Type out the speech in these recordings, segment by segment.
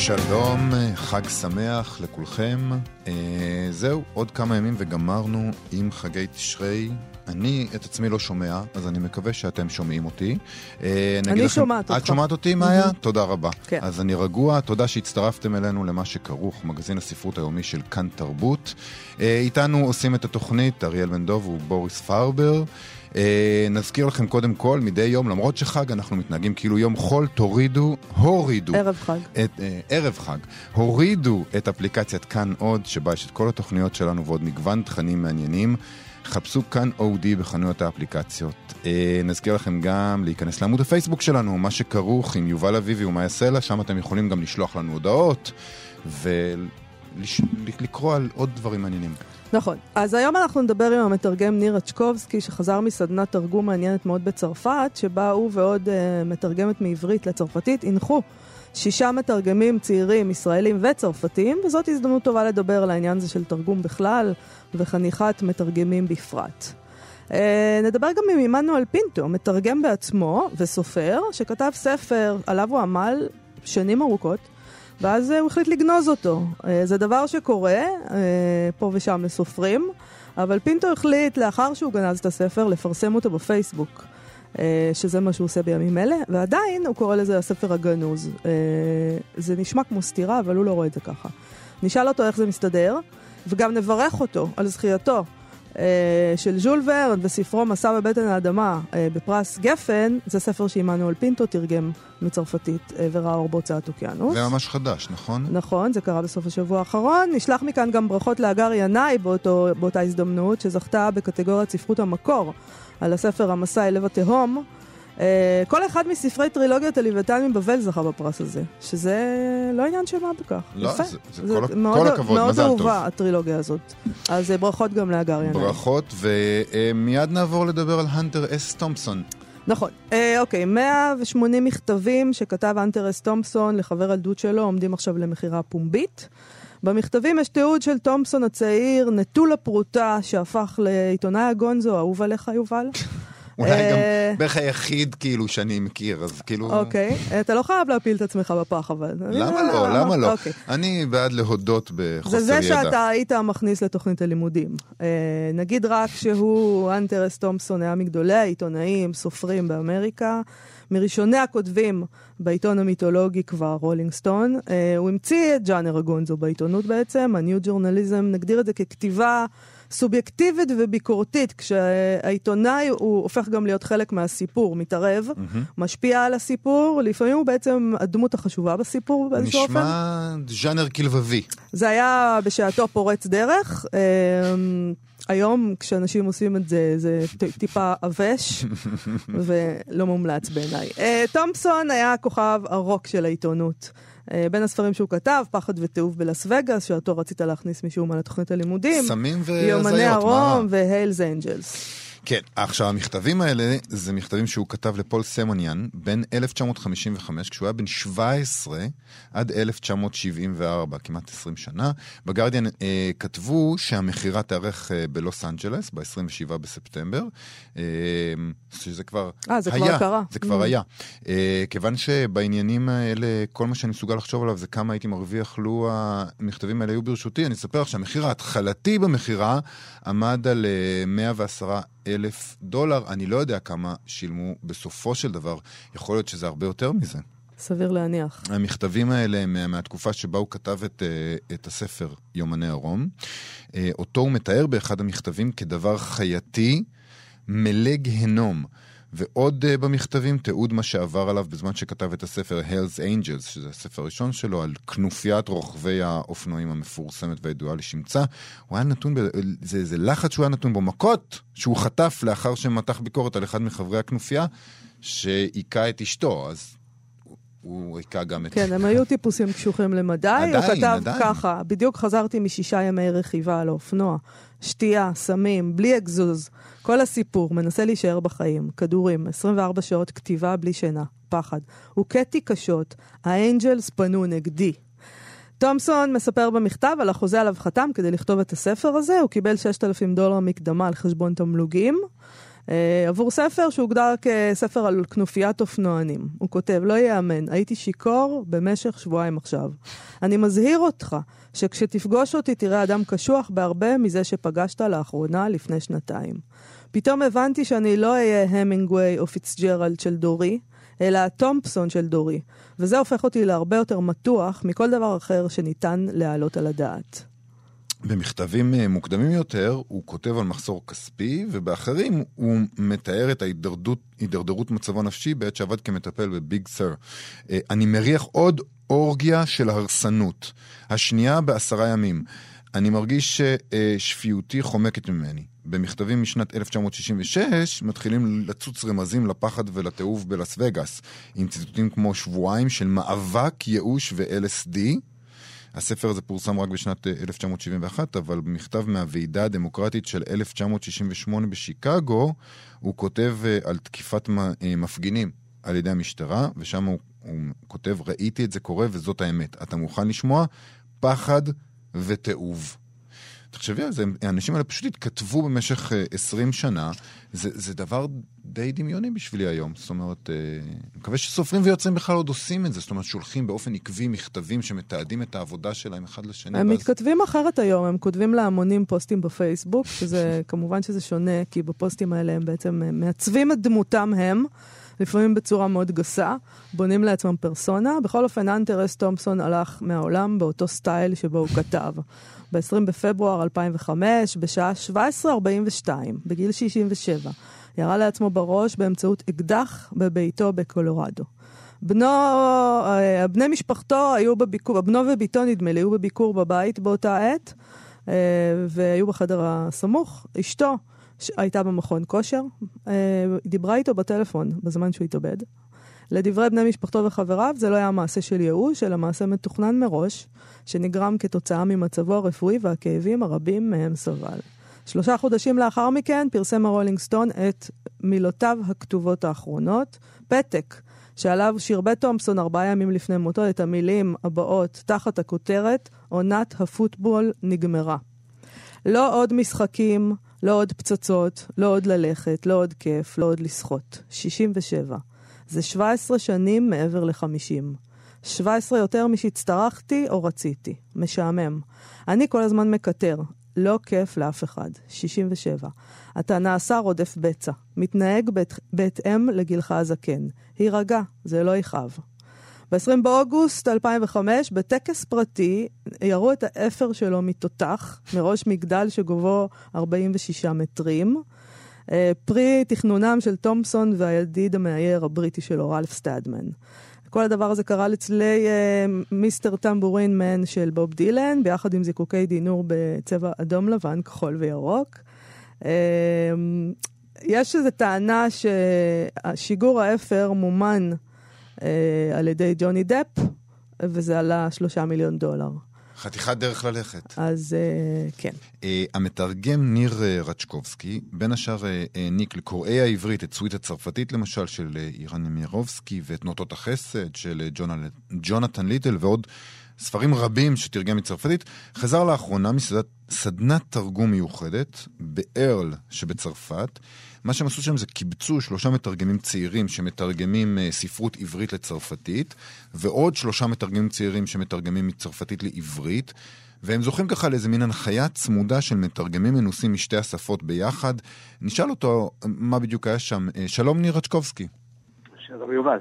שלום, חג שמח לכולכם. אה, זהו, עוד כמה ימים וגמרנו עם חגי תשרי. אני את עצמי לא שומע, אז אני מקווה שאתם שומעים אותי. אה, אני שומעת אותך. את שומעת אותי, מאיה? Mm-hmm. תודה רבה. כן. אז אני רגוע, תודה שהצטרפתם אלינו למה שכרוך, מגזין הספרות היומי של כאן תרבות. אה, איתנו עושים את התוכנית אריאל בן דוב ובוריס פרבר. אה, נזכיר לכם קודם כל, מדי יום, למרות שחג, אנחנו מתנהגים כאילו יום חול, תורידו, הורידו. ערב חג. את, אה, ערב חג. הורידו את אפליקציית כאן עוד, שבה יש את כל התוכניות שלנו ועוד מגוון תכנים מעניינים. חפשו כאן אודי בחנויות האפליקציות. אה, נזכיר לכם גם להיכנס לעמוד הפייסבוק שלנו, מה שכרוך עם יובל אביבי ומה יעשה לה, שם אתם יכולים גם לשלוח לנו הודעות ולקרוא על עוד דברים מעניינים. נכון. אז היום אנחנו נדבר עם המתרגם ניר רצ'קובסקי, שחזר מסדנת תרגום מעניינת מאוד בצרפת, שבה הוא ועוד uh, מתרגמת מעברית לצרפתית הנחו שישה מתרגמים צעירים, ישראלים וצרפתים, וזאת הזדמנות טובה לדבר על העניין הזה של תרגום בכלל וחניכת מתרגמים בפרט. Uh, נדבר גם עם עמנואל פינטו, מתרגם בעצמו וסופר, שכתב ספר עליו הוא עמל שנים ארוכות. ואז הוא החליט לגנוז אותו. אה, זה דבר שקורה אה, פה ושם לסופרים, אבל פינטו החליט, לאחר שהוא גנז את הספר, לפרסם אותו בפייסבוק. אה, שזה מה שהוא עושה בימים אלה, ועדיין הוא קורא לזה הספר הגנוז. זה נשמע כמו סתירה, אבל הוא לא רואה את זה ככה. נשאל אותו איך זה מסתדר, וגם נברך אותו על זכייתו אה, של ז'ול ורן וספרו מסע בבטן האדמה אה, בפרס גפן, זה ספר שעמנואל פינטו תרגם מצרפתית אה, וראה אור בהוצאת אוקיינוס. זה ממש חדש, נכון? נכון, זה קרה בסוף השבוע האחרון. נשלח מכאן גם ברכות להגר ינאי באותו, באותה הזדמנות, שזכתה בקטגוריית ספרות המקור על הספר המסע אל לב התהום. Uh, כל אחד מספרי טרילוגיית הלוויתן מבבל זכה בפרס הזה, שזה לא עניין של מה בכך. לא, יפה. זה, זה, זה כל, מאוד, כל הכבוד, מאוד מזל טוב. מאוד אהובה הטרילוגיה הזאת. אז uh, ברכות גם להגר ינאי. ברכות, ומיד נעבור לדבר על הנטר אס תומפסון. נכון. אה, אוקיי, 180 מכתבים שכתב הנטר אס תומפסון לחבר ילדות שלו עומדים עכשיו למכירה פומבית. במכתבים יש תיעוד של תומפסון הצעיר, נטול הפרוטה, שהפך לעיתונאי הגונזו, אהוב עליך, יובל. אולי גם אה, בערך היחיד כאילו שאני מכיר, אז כאילו... אוקיי, אתה לא חייב להפיל את עצמך בפח אבל. למה לא? למה לא? אוקיי. אני בעד להודות בחוסר ידע. זה זה שאתה היית מכניס לתוכנית הלימודים. אה, נגיד רק שהוא, האנטר ס. תומפסון היה מגדולי העיתונאים, סופרים באמריקה. מראשוני הכותבים בעיתון המיתולוגי כבר, רולינג סטון. אה, הוא המציא את ג'אנר הגונזו בעיתונות בעצם, ה new journalism, נגדיר את זה ככתיבה סובייקטיבית וביקורתית, כשהעיתונאי הוא הופך גם להיות חלק מהסיפור, מתערב, mm-hmm. משפיע על הסיפור, לפעמים הוא בעצם הדמות החשובה בסיפור באיזשהו אופן. נשמע ז'אנר כלבבי. זה היה בשעתו פורץ דרך. אמ, היום כשאנשים עושים את זה, זה טיפה עבש ולא מומלץ בעיניי. אה, תומפסון היה כוכב הרוק של העיתונות. אה, בין הספרים שהוא כתב, פחד ותיעוב בלאס וגאס, שאותו רצית להכניס משום מה לתוכנית הלימודים. סמים והזיות, יומני הרום והיילס אנג'לס. כן, עכשיו המכתבים האלה זה מכתבים שהוא כתב לפול סמוניאן בין 1955, כשהוא היה בן 17 עד 1974, כמעט 20 שנה. בגרדיאן אה, כתבו שהמכירה תארך אה, בלוס אנג'לס ב-27 בספטמבר, אה, שזה כבר אה, זה היה. כבר קרה. זה כבר mm. היה. אה, כיוון שבעניינים האלה, כל מה שאני מסוגל לחשוב עליו זה כמה הייתי מרוויח לו המכתבים האלה היו ברשותי. אני אספר לך שהמחיר ההתחלתי במכירה עמד על אה, 110 אלף דולר. אני לא יודע כמה שילמו בסופו של דבר. יכול להיות שזה הרבה יותר מזה. סביר להניח. המכתבים האלה הם מהתקופה שבה הוא כתב את, אה, את הספר יומני הרום. אה, אותו הוא מתאר באחד המכתבים כדבר חייתי מלא גיהנום. ועוד uh, במכתבים תיעוד מה שעבר עליו בזמן שכתב את הספר Hell's Angels, שזה הספר הראשון שלו, על כנופיית רוכבי האופנועים המפורסמת והידועה לשמצה. הוא היה נתון, ב... זה, זה לחץ שהוא היה נתון בו, מכות שהוא חטף לאחר שמתח ביקורת על אחד מחברי הכנופיה, שהיכה את אשתו. אז הוא ריקה גם את... כן, הם היו טיפוסים קשוחים למדי. עדיין, הוא כתב עדיין. ככה, בדיוק חזרתי משישה ימי רכיבה על האופנוע. שתייה, סמים, בלי אגזוז. כל הסיפור, מנסה להישאר בחיים. כדורים, 24 שעות כתיבה בלי שינה. פחד. הוכיתי קשות, האנג'לס פנו נגדי. תומסון מספר במכתב על החוזה עליו חתם כדי לכתוב את הספר הזה, הוא קיבל 6,000 דולר מקדמה על חשבון תמלוגים. אה, עבור ספר שהוגדר כספר על כנופיית אופנוענים. הוא כותב, לא ייאמן, הייתי שיכור במשך שבועיים עכשיו. אני מזהיר אותך שכשתפגוש אותי תראה אדם קשוח בהרבה מזה שפגשת לאחרונה לפני שנתיים. פתאום הבנתי שאני לא אהיה המינגווי או פיצג'רלד של דורי, אלא הטומפסון של דורי, וזה הופך אותי להרבה יותר מתוח מכל דבר אחר שניתן להעלות על הדעת. במכתבים אה, מוקדמים יותר הוא כותב על מחסור כספי, ובאחרים הוא מתאר את ההידרדרות, הידרדרות מצבו הנפשי בעת שעבד כמטפל בביג סר. אה, אני מריח עוד אורגיה של הרסנות, השנייה בעשרה ימים. אני מרגיש ששפיותי חומקת ממני. במכתבים משנת 1966 מתחילים לצוץ רמזים לפחד ולתיעוב בלאס וגאס, עם ציטוטים כמו שבועיים של מאבק, ייאוש ו-LSD. הספר הזה פורסם רק בשנת 1971, אבל במכתב מהוועידה הדמוקרטית של 1968 בשיקגו, הוא כותב על תקיפת מפגינים על ידי המשטרה, ושם הוא, הוא כותב, ראיתי את זה קורה וזאת האמת. אתה מוכן לשמוע? פחד ותיעוב. תחשבי על זה, האנשים האלה פשוט התכתבו במשך 20 שנה, זה, זה דבר די דמיוני בשבילי היום. זאת אומרת, אני מקווה שסופרים ויוצרים בכלל עוד עושים את זה, זאת אומרת, שולחים באופן עקבי מכתבים שמתעדים את העבודה שלהם אחד לשני. הם ואז... מתכתבים אחרת היום, הם כותבים להמונים פוסטים בפייסבוק, שזה כמובן שזה שונה, כי בפוסטים האלה הם בעצם מעצבים את דמותם הם. לפעמים בצורה מאוד גסה, בונים לעצמם פרסונה. בכל אופן, אנטר אס תומפסון הלך מהעולם באותו סטייל שבו הוא כתב. ב-20 בפברואר 2005, בשעה 17:42, בגיל 67, ירה לעצמו בראש באמצעות אקדח בביתו בקולורדו. בנו, בני משפחתו היו בביקור, בנו וביתו נדמה לי, היו בביקור בבית באותה עת, והיו בחדר הסמוך. אשתו הייתה במכון כושר, דיברה איתו בטלפון בזמן שהוא התאבד. לדברי בני משפחתו וחבריו, זה לא היה מעשה של ייאוש, אלא מעשה מתוכנן מראש, שנגרם כתוצאה ממצבו הרפואי והכאבים הרבים מהם סבל. שלושה חודשים לאחר מכן פרסם הרולינג סטון את מילותיו הכתובות האחרונות, פתק, שעליו שירבט תומפסון ארבעה ימים לפני מותו את המילים הבאות תחת הכותרת עונת הפוטבול נגמרה. לא עוד משחקים, לא עוד פצצות, לא עוד ללכת, לא עוד כיף, לא עוד לשחות. 67. זה 17 שנים מעבר ל-50. 17 יותר משהצטרכתי או רציתי. משעמם. אני כל הזמן מקטר. לא כיף לאף אחד. 67. אתה נעשה רודף בצע. מתנהג בהתאם לגילך הזקן. הירגע, זה לא יכאב. ב-20 באוגוסט 2005, בטקס פרטי, ירו את האפר שלו מתותח, מראש מגדל שגובהו 46 מטרים. פרי תכנונם של תומפסון והידיד המאייר הבריטי שלו, רלף סטדמן. כל הדבר הזה קרה לצלילי uh, Mr. Tambourine Man של בוב דילן, ביחד עם זיקוקי דינור בצבע אדום לבן, כחול וירוק. Uh, יש איזו טענה ששיגור האפר מומן על ידי ג'וני דפ, וזה עלה שלושה מיליון דולר. חתיכת דרך ללכת. אז uh, כן. Uh, המתרגם ניר uh, רצ'קובסקי, בין השאר uh, העניק לקוראי העברית את סוויט הצרפתית למשל של uh, אירן נמירובסקי ואת נוטות החסד של uh, ג'ונ... ג'ונתן ליטל ועוד ספרים רבים שתרגם מצרפתית, חזר לאחרונה מסדנת תרגום מיוחדת בארל שבצרפת. מה שהם עשו שם זה קיבצו שלושה מתרגמים צעירים שמתרגמים uh, ספרות עברית לצרפתית, ועוד שלושה מתרגמים צעירים שמתרגמים מצרפתית לעברית, והם זוכים ככה לאיזה מין הנחיה צמודה של מתרגמים מנוסים משתי השפות ביחד. נשאל אותו מה בדיוק היה שם. Uh, שלום ניר רצ'קובסקי. שלום יובל.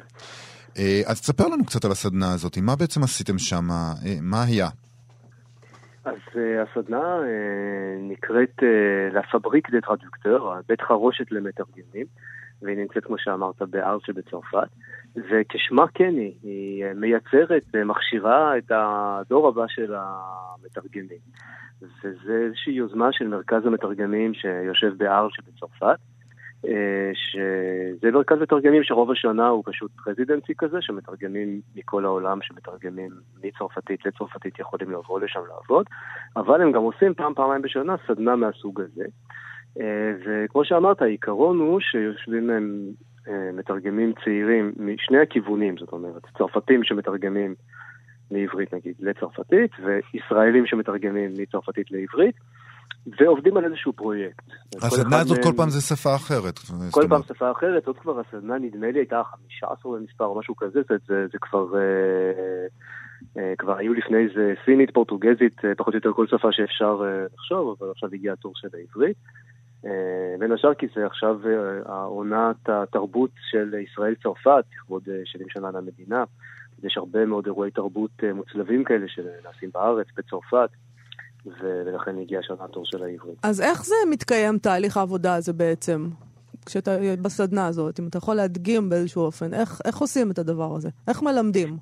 Uh, אז תספר לנו קצת על הסדנה הזאת, מה בעצם עשיתם שם, uh, מה היה? אז uh, הסדנה נקראת לה פבריק דה טרדוקטור, בית חרושת למתרגמים, והיא נמצאת, כמו שאמרת, בארץ שבצרפת. וכשמה כן היא, היא מייצרת, מכשירה את הדור הבא של המתרגמים. וזה איזושהי יוזמה של מרכז המתרגמים שיושב בארץ שבצרפת. שזה מרכז מתרגמים שרוב השנה הוא פשוט רזידנסי כזה, שמתרגמים מכל העולם, שמתרגמים מצרפתית לצרפתית יכולים לבוא לשם לעבוד, אבל הם גם עושים פעם, פעמיים בשנה סדנה מהסוג הזה. וכמו שאמרת, העיקרון הוא שיושבים הם מתרגמים צעירים משני הכיוונים, זאת אומרת, צרפתים שמתרגמים מעברית נגיד לצרפתית, וישראלים שמתרגמים מצרפתית לעברית. ועובדים על איזשהו פרויקט. הסדנה הזאת כל פעם זה שפה אחרת. כל פעם שפה אחרת, עוד כבר הסדנה נדמה לי הייתה 15 במספר או משהו כזה, זה, זה, זה כבר, אה, אה, כבר היו לפני זה סינית, פורטוגזית, אה, פחות או יותר כל שפה שאפשר לחשוב, אבל עכשיו הגיע התור של העברית. בין השאר כי זה עכשיו העונת התרבות של ישראל-צרפת, לכבוד 70 אה, שנה למדינה. יש הרבה מאוד אירועי תרבות מוצלבים כאלה שנעשים בארץ, בצרפת. ולכן הגיע שנה התור של העברית. אז איך זה מתקיים תהליך העבודה הזה בעצם? כשאתה בסדנה הזאת, אם אתה יכול להדגים באיזשהו אופן, איך, איך עושים את הדבר הזה? איך מלמדים?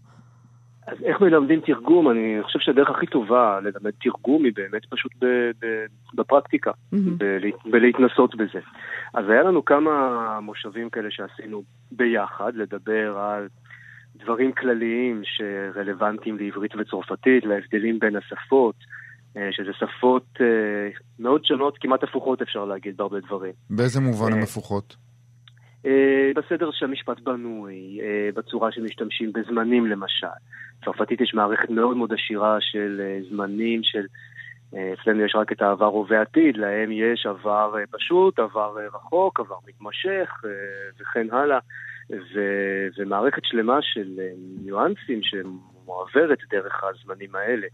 אז איך מלמדים תרגום? אני חושב שהדרך הכי טובה ללמד תרגום היא באמת פשוט ב, ב, בפרקטיקה, mm-hmm. ב, בלהתנסות בזה. אז היה לנו כמה מושבים כאלה שעשינו ביחד, לדבר על דברים כלליים שרלוונטיים לעברית וצרפתית, להבדלים בין השפות, שזה שפות אה, מאוד שונות, כמעט הפוכות אפשר להגיד בהרבה דברים. באיזה מובן הן אה, הפוכות? בסדר שהמשפט בנוי, בצורה שמשתמשים בזמנים למשל. צרפתית יש מערכת מאוד מאוד עשירה של זמנים, של... אצלנו יש רק את העבר הווה עתיד, להם יש עבר פשוט, עבר רחוק, עבר מתמשך וכן הלאה. ומערכת שלמה של ניואנסים שמועברת דרך הזמנים האלה.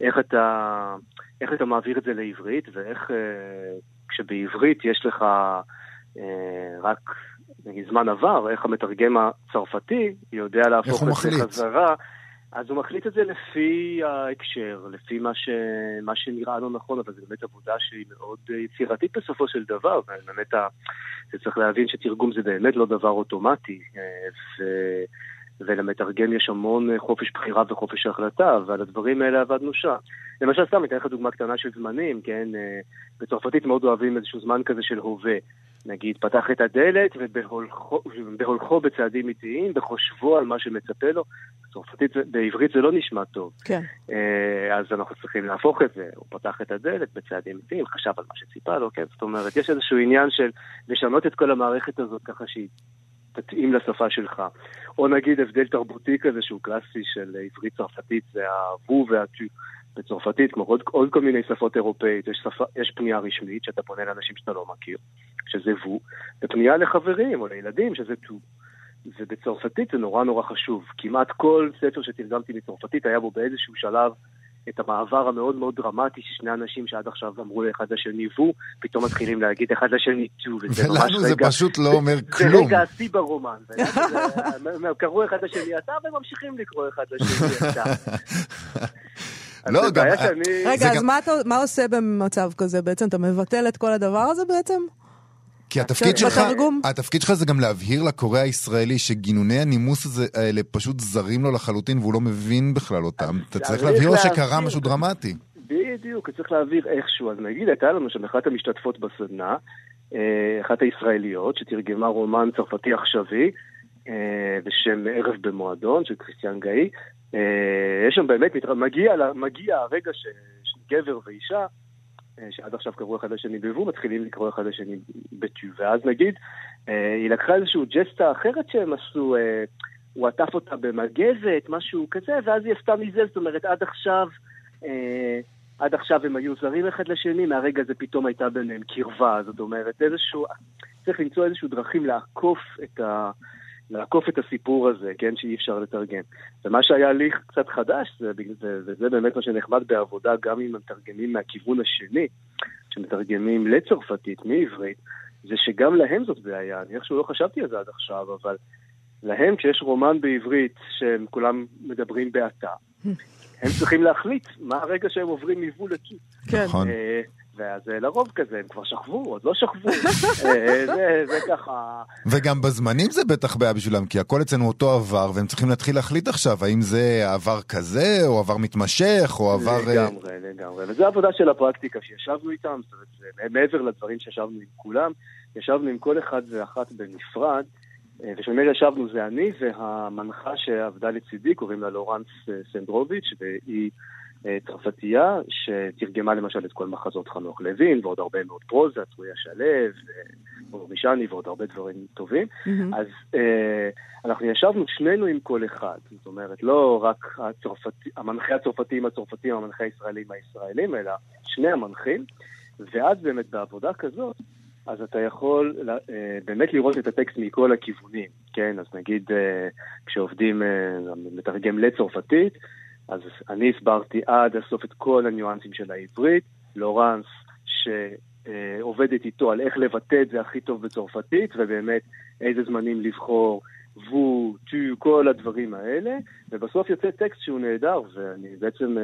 איך אתה, איך אתה מעביר את זה לעברית, ואיך אה, כשבעברית יש לך אה, רק נגיד זמן עבר, איך המתרגם הצרפתי יודע להפוך את זה חזרה. אז הוא מחליט את זה לפי ההקשר, לפי מה, ש... מה שנראה לו נכון, אבל זו באמת עבודה שהיא מאוד יצירתית בסופו של דבר, ובאמת ה... צריך להבין שתרגום זה באמת לא דבר אוטומטי, אה, ו... ולמתרגם יש המון חופש בחירה וחופש החלטה, ועל הדברים האלה עבדנו שם. למשל, סתם אתן לך דוגמה קטנה של זמנים, כן? אה, בצרפתית מאוד אוהבים איזשהו זמן כזה של הווה. נגיד, פתח את הדלת ובהולכו בצעדים איטיים, בחושבו על מה שמצפה לו. בצרפתית, בעברית זה לא נשמע טוב. כן. אה, אז אנחנו צריכים להפוך את זה. הוא פתח את הדלת בצעדים איטיים, חשב על מה שציפה לו, כן? זאת אומרת, יש איזשהו עניין של לשנות את כל המערכת הזאת ככה שהיא תתאים לשפה שלך. או נגיד הבדל תרבותי כזה שהוא קלאסי של עברית צרפתית, זה הוו והטו. בצרפתית, כמו עוד, עוד כל מיני שפות אירופאית, יש, שפה, יש פנייה רשמית שאתה פונה לאנשים שאתה לא מכיר, שזה וו, ופנייה לחברים או לילדים, שזה טו. ובצרפתית זה נורא נורא חשוב. כמעט כל ספר שתרגמתי מצרפתית היה בו באיזשהו שלב את המעבר המאוד מאוד דרמטי ששני אנשים שעד עכשיו אמרו לאחד לשני וו, פתאום מתחילים להגיד אחד לשני טו, וזה ממש רגע... ולנו זה פשוט לא אומר כלום. זה רגע השיא ברומן. קראו אחד לשני אתה, וממשיכים לקרוא אחד לשני אתה. לא, גם... רגע, אז מה אתה עושה במצב כזה בעצם? אתה מבטל את כל הדבר הזה בעצם? כי התפקיד שלך, התפקיד שלך זה גם להבהיר לקורא הישראלי שגינוני הנימוס הזה, האלה פשוט זרים לו לחלוטין והוא לא מבין בכלל אותם. אתה צריך להבהיר לו שקרה משהו דרמטי. בדיוק, צריך להעביר איכשהו. אז נגיד, הייתה לנו שם אחת המשתתפות בסדנה, אה, אחת הישראליות, שתרגמה רומן צרפתי עכשווי, אה, בשם ערב במועדון, של כריסטיאן גאי. אה, יש שם באמת, מגיע, מגיע הרגע שגבר ואישה אה, שעד עכשיו קראו אחד לשני בבוא, מתחילים לקרוא אחד לשני בטו. ואז נגיד, אה, היא לקחה איזושהי ג'סטה אחרת שהם עשו, הוא עטף אותה במגזת, משהו כזה, ואז היא עשתה מזה, זאת אומרת, עד עכשיו, עד עכשיו הם היו זרים אחד לשני, מהרגע הזה פתאום הייתה ביניהם קרבה, זאת אומרת, איזשהו, צריך למצוא איזשהו דרכים לעקוף את ה... לעקוף את הסיפור הזה, כן, שאי אפשר לתרגם. ומה שהיה לי קצת חדש, זה, זה, וזה באמת מה שנחמד בעבודה גם עם מתרגמים מהכיוון השני, שמתרגמים לצרפתית, מעברית, זה שגם להם זאת בעיה. אני איכשהו לא חשבתי על זה עד עכשיו, אבל להם, כשיש רומן בעברית שהם כולם מדברים באתה, הם צריכים להחליט מה הרגע שהם עוברים מבול לכיס. כן. נכון. אה, ואז אה, לרוב כזה, הם כבר שכבו, עוד לא שכבו. אה, זה, זה ככה... וגם בזמנים זה בטח בעיה בשבילם, כי הכל אצלנו אותו עבר, והם צריכים להתחיל להחליט עכשיו, האם זה עבר כזה, או עבר מתמשך, או עבר... לגמרי, לגמרי. וזו עבודה של הפרקטיקה שישבנו איתם, זאת אומרת, מעבר לדברים שישבנו עם כולם, ישבנו עם כל אחד ואחת בנפרד. ושממילא ישבנו זה אני והמנחה שעבדה לצידי, קוראים לה לורנס סנדרוביץ', והיא אה, צרפתייה שתרגמה למשל את כל מחזות חנוך לוין ועוד הרבה מאוד פרוזה, צרויה שלו, מישני ועוד הרבה דברים טובים. Mm-hmm. אז אה, אנחנו ישבנו שנינו עם כל אחד, זאת אומרת, לא רק הצרפתי, המנחה הצרפתי עם הצרפתים, המנחה הישראלי עם הישראלים, אלא שני המנחים, ואז באמת בעבודה כזאת, אז אתה יכול אה, באמת לראות את הטקסט מכל הכיוונים, כן? אז נגיד אה, כשעובדים, אה, מתרגם לצרפתית, אז אני הסברתי עד הסוף את כל הניואנסים של העברית, לורנס שעובדת איתו על איך לבטא את זה הכי טוב בצרפתית, ובאמת איזה זמנים לבחור, וו, טו, כל הדברים האלה, ובסוף יוצא טקסט שהוא נהדר, ואני בעצם...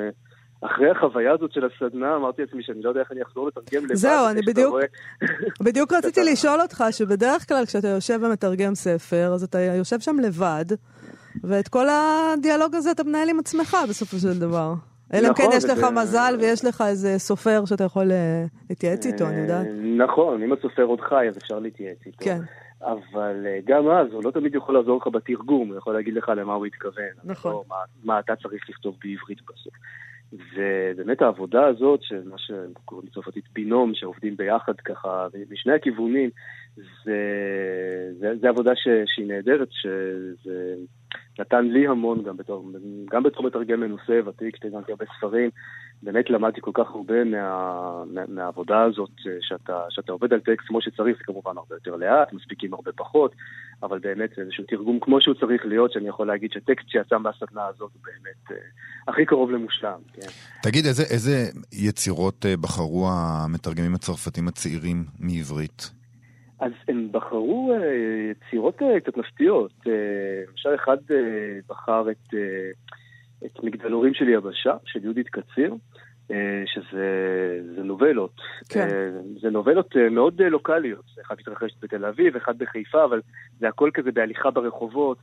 אחרי החוויה הזאת של הסדנה, אמרתי לעצמי שאני לא יודע איך אני אחזור לתרגם לבד. זהו, אני בדיוק, בדיוק רציתי לשאול אותך, שבדרך כלל כשאתה יושב ומתרגם ספר, אז אתה יושב שם לבד, ואת כל הדיאלוג הזה אתה מנהל עם עצמך בסופו של דבר. אלא אם כן יש לך מזל ויש לך איזה סופר שאתה יכול אה, להתייעץ איתו, אני יודעת. נכון, אם הסופר עוד חי אז אפשר להתייעץ איתו. כן. אבל אה, גם אז הוא לא תמיד יכול לעזור לך בתרגום, הוא יכול להגיד לך למה הוא התכוון. נכון. לא, מה, מה אתה צריך לכתוב בעברית בסוף. ובאמת העבודה הזאת, של מה שקוראים בצרפתית בינום, שעובדים ביחד ככה משני הכיוונים, זה, זה, זה עבודה ש, שהיא נהדרת, שזה נתן לי המון גם בתור, גם בתור מתרגם מנוסה, ותיק, שתרגמתי הרבה ספרים, באמת למדתי כל כך הרבה מה, מה, מהעבודה הזאת, שאתה, שאתה עובד על טקסט כמו שצריך, זה כמובן הרבה יותר לאט, מספיקים הרבה פחות, אבל באמת איזשהו תרגום כמו שהוא צריך להיות, שאני יכול להגיד שטקסט שיצא מהסדנה הזאת הוא באמת אה, הכי קרוב למושלם. כן. תגיד, איזה, איזה יצירות אה, בחרו המתרגמים הצרפתים הצעירים מעברית? אז הם בחרו אה, יצירות אה, קצת מפתיעות. אה, למשל אחד בחר את, את מגדלורים של יבשה, של יהודית קציר. שזה נובלות. כן. זה נובלות מאוד לוקאליות. אחד מתרחש בתל אביב, אחד בחיפה, אבל זה הכל כזה בהליכה ברחובות.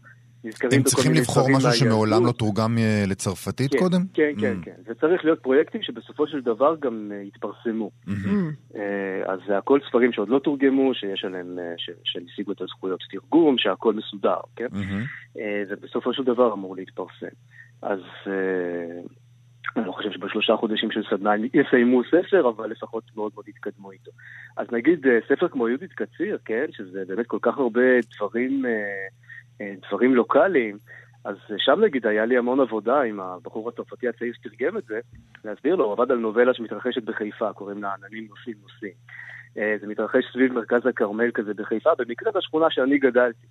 הם צריכים לבחור משהו שמעולם לא תורגם לצרפתית כן, קודם? כן, כן, mm. כן. זה צריך להיות פרויקטים שבסופו של דבר גם יתפרסמו. Mm-hmm. אז זה הכל ספרים שעוד לא תורגמו, שיש עליהם, שהשיגו את הזכויות תרגום, שהכל מסודר, כן? Mm-hmm. ובסופו של דבר אמור להתפרסם. אז אני לא חושב שבשלושה חודשים של סדנה יסיימו ספר, אבל לפחות מאוד מאוד יתקדמו איתו. אז נגיד אה, ספר כמו יהודית קציר, כן, שזה באמת כל כך הרבה דברים, אה, אה, דברים לוקאליים, אז שם נגיד היה לי המון עבודה עם הבחור הצרפתי הצעיר שתרגם את זה, להסביר לו, הוא עבד על נובלה שמתרחשת בחיפה, קוראים לה עננים נוסעים נוסעים. זה מתרחש סביב מרכז הכרמל כזה בחיפה, במקרה בשכונה שאני גדלתי.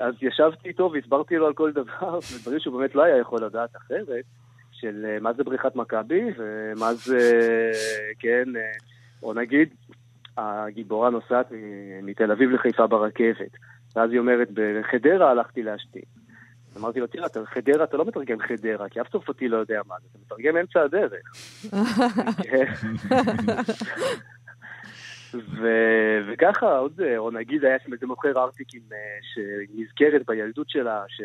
אז ישבתי איתו והסברתי לו על כל דבר, ודברים שהוא באמת לא היה יכול לדעת אחרת. של אה, מה זה בריחת מכבי ומה זה, כן, אה, או נגיד, הגיבורה נוסעת מתל אביב לחיפה ברכבת, ואז היא אומרת, בחדרה הלכתי להשתין. אמרתי לו, תראה, חדרה, אתה לא מתרגם חדרה, כי אף צרפתי לא יודע מה זה, אתה מתרגם אמצע הדרך. ו- וככה עוד, או נגיד היה שם איזה מוכר ארטיקים אה, שנזכרת בילדות שלה, ש-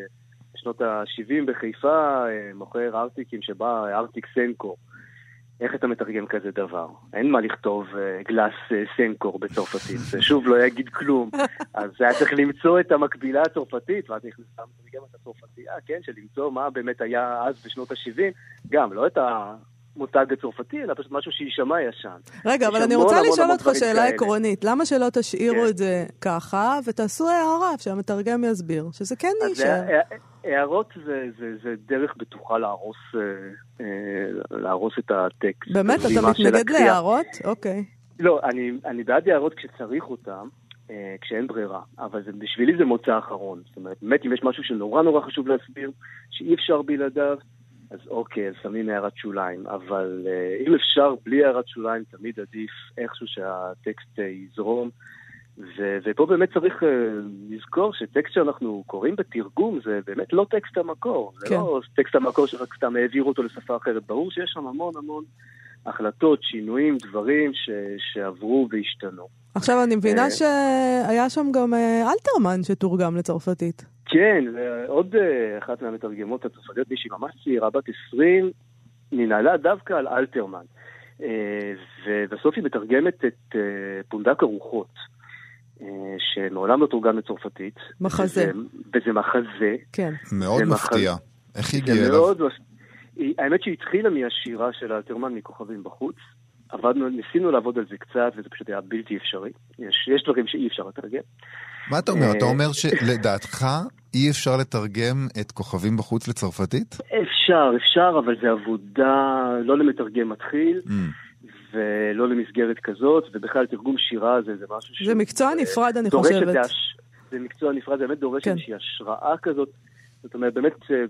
בשנות ה-70 בחיפה אה, מוכר ארטיקים שבא ארטיק סנקו. איך אתה מתרגם כזה דבר? אין מה לכתוב אה, גלאס אה, סנקור בצרפתית, זה שוב לא יגיד כלום. אז היה צריך למצוא את המקבילה הצרפתית, ואז נכנסה המתרגמת הצרפתייה, כן, של למצוא מה באמת היה אז בשנות ה-70, גם, לא את ה... מותג הצרפתי, אלא פשוט משהו שיישמע ישן. רגע, אבל אני רוצה לשאול אותך שאלה עקרונית. למה שלא תשאירו כן. את זה ככה, ותעשו הערה שהמתרגם יסביר, שזה כן יישאר? הערות זה, זה, זה דרך בטוחה להרוס, אה, אה, להרוס את הטקסט. באמת? אתה מתנגד להערות? אוקיי. לא, אני, אני בעד הערות כשצריך אותן. אה, כשאין ברירה, אבל זה, בשבילי זה מוצא אחרון. זאת אומרת, באמת אם יש משהו שנורא נורא חשוב להסביר, שאי אפשר בלעדיו, אז אוקיי, אז שמים הערת שוליים, אבל אה, אם אפשר בלי הערת שוליים, תמיד עדיף איכשהו שהטקסט אה, יזרום. ו- ופה באמת צריך uh, לזכור שטקסט שאנחנו קוראים בתרגום זה באמת לא טקסט המקור. זה כן. לא טקסט המקור שרק סתם העבירו אותו לשפה אחרת. ברור שיש שם המון המון החלטות, שינויים, דברים ש, שעברו והשתנו. עכשיו אני מבינה שהיה שם גם אלתרמן שתורגם לצרפתית. כן, עוד אחת מהמתרגמות הצרפתיות, מישהי ממש צעירה, בת 20, ננעלה דווקא על אלתרמן. ובסוף היא מתרגמת את פונדק הרוחות. שמעולם לא תורגם לצרפתית. מחזה. וזה מחזה. כן. מאוד מפתיע. איך היא הגיעה אליו? האמת שהיא התחילה מהשירה של אלתרמן מכוכבים בחוץ. עבדנו, ניסינו לעבוד על זה קצת, וזה פשוט היה בלתי אפשרי. יש, יש דברים שאי אפשר לתרגם. מה אתה אומר? אתה אומר שלדעתך אי אפשר לתרגם את כוכבים בחוץ לצרפתית? אפשר, אפשר, אבל זה עבודה לא למתרגם מתחיל. Mm. ולא למסגרת כזאת, ובכלל תרגום שירה זה, זה משהו ש... זה מקצוע נפרד, אני חושבת. זה מקצוע נפרד, זה באמת דורש כן. איזושהי השראה כזאת. זאת אומרת, באמת, אה,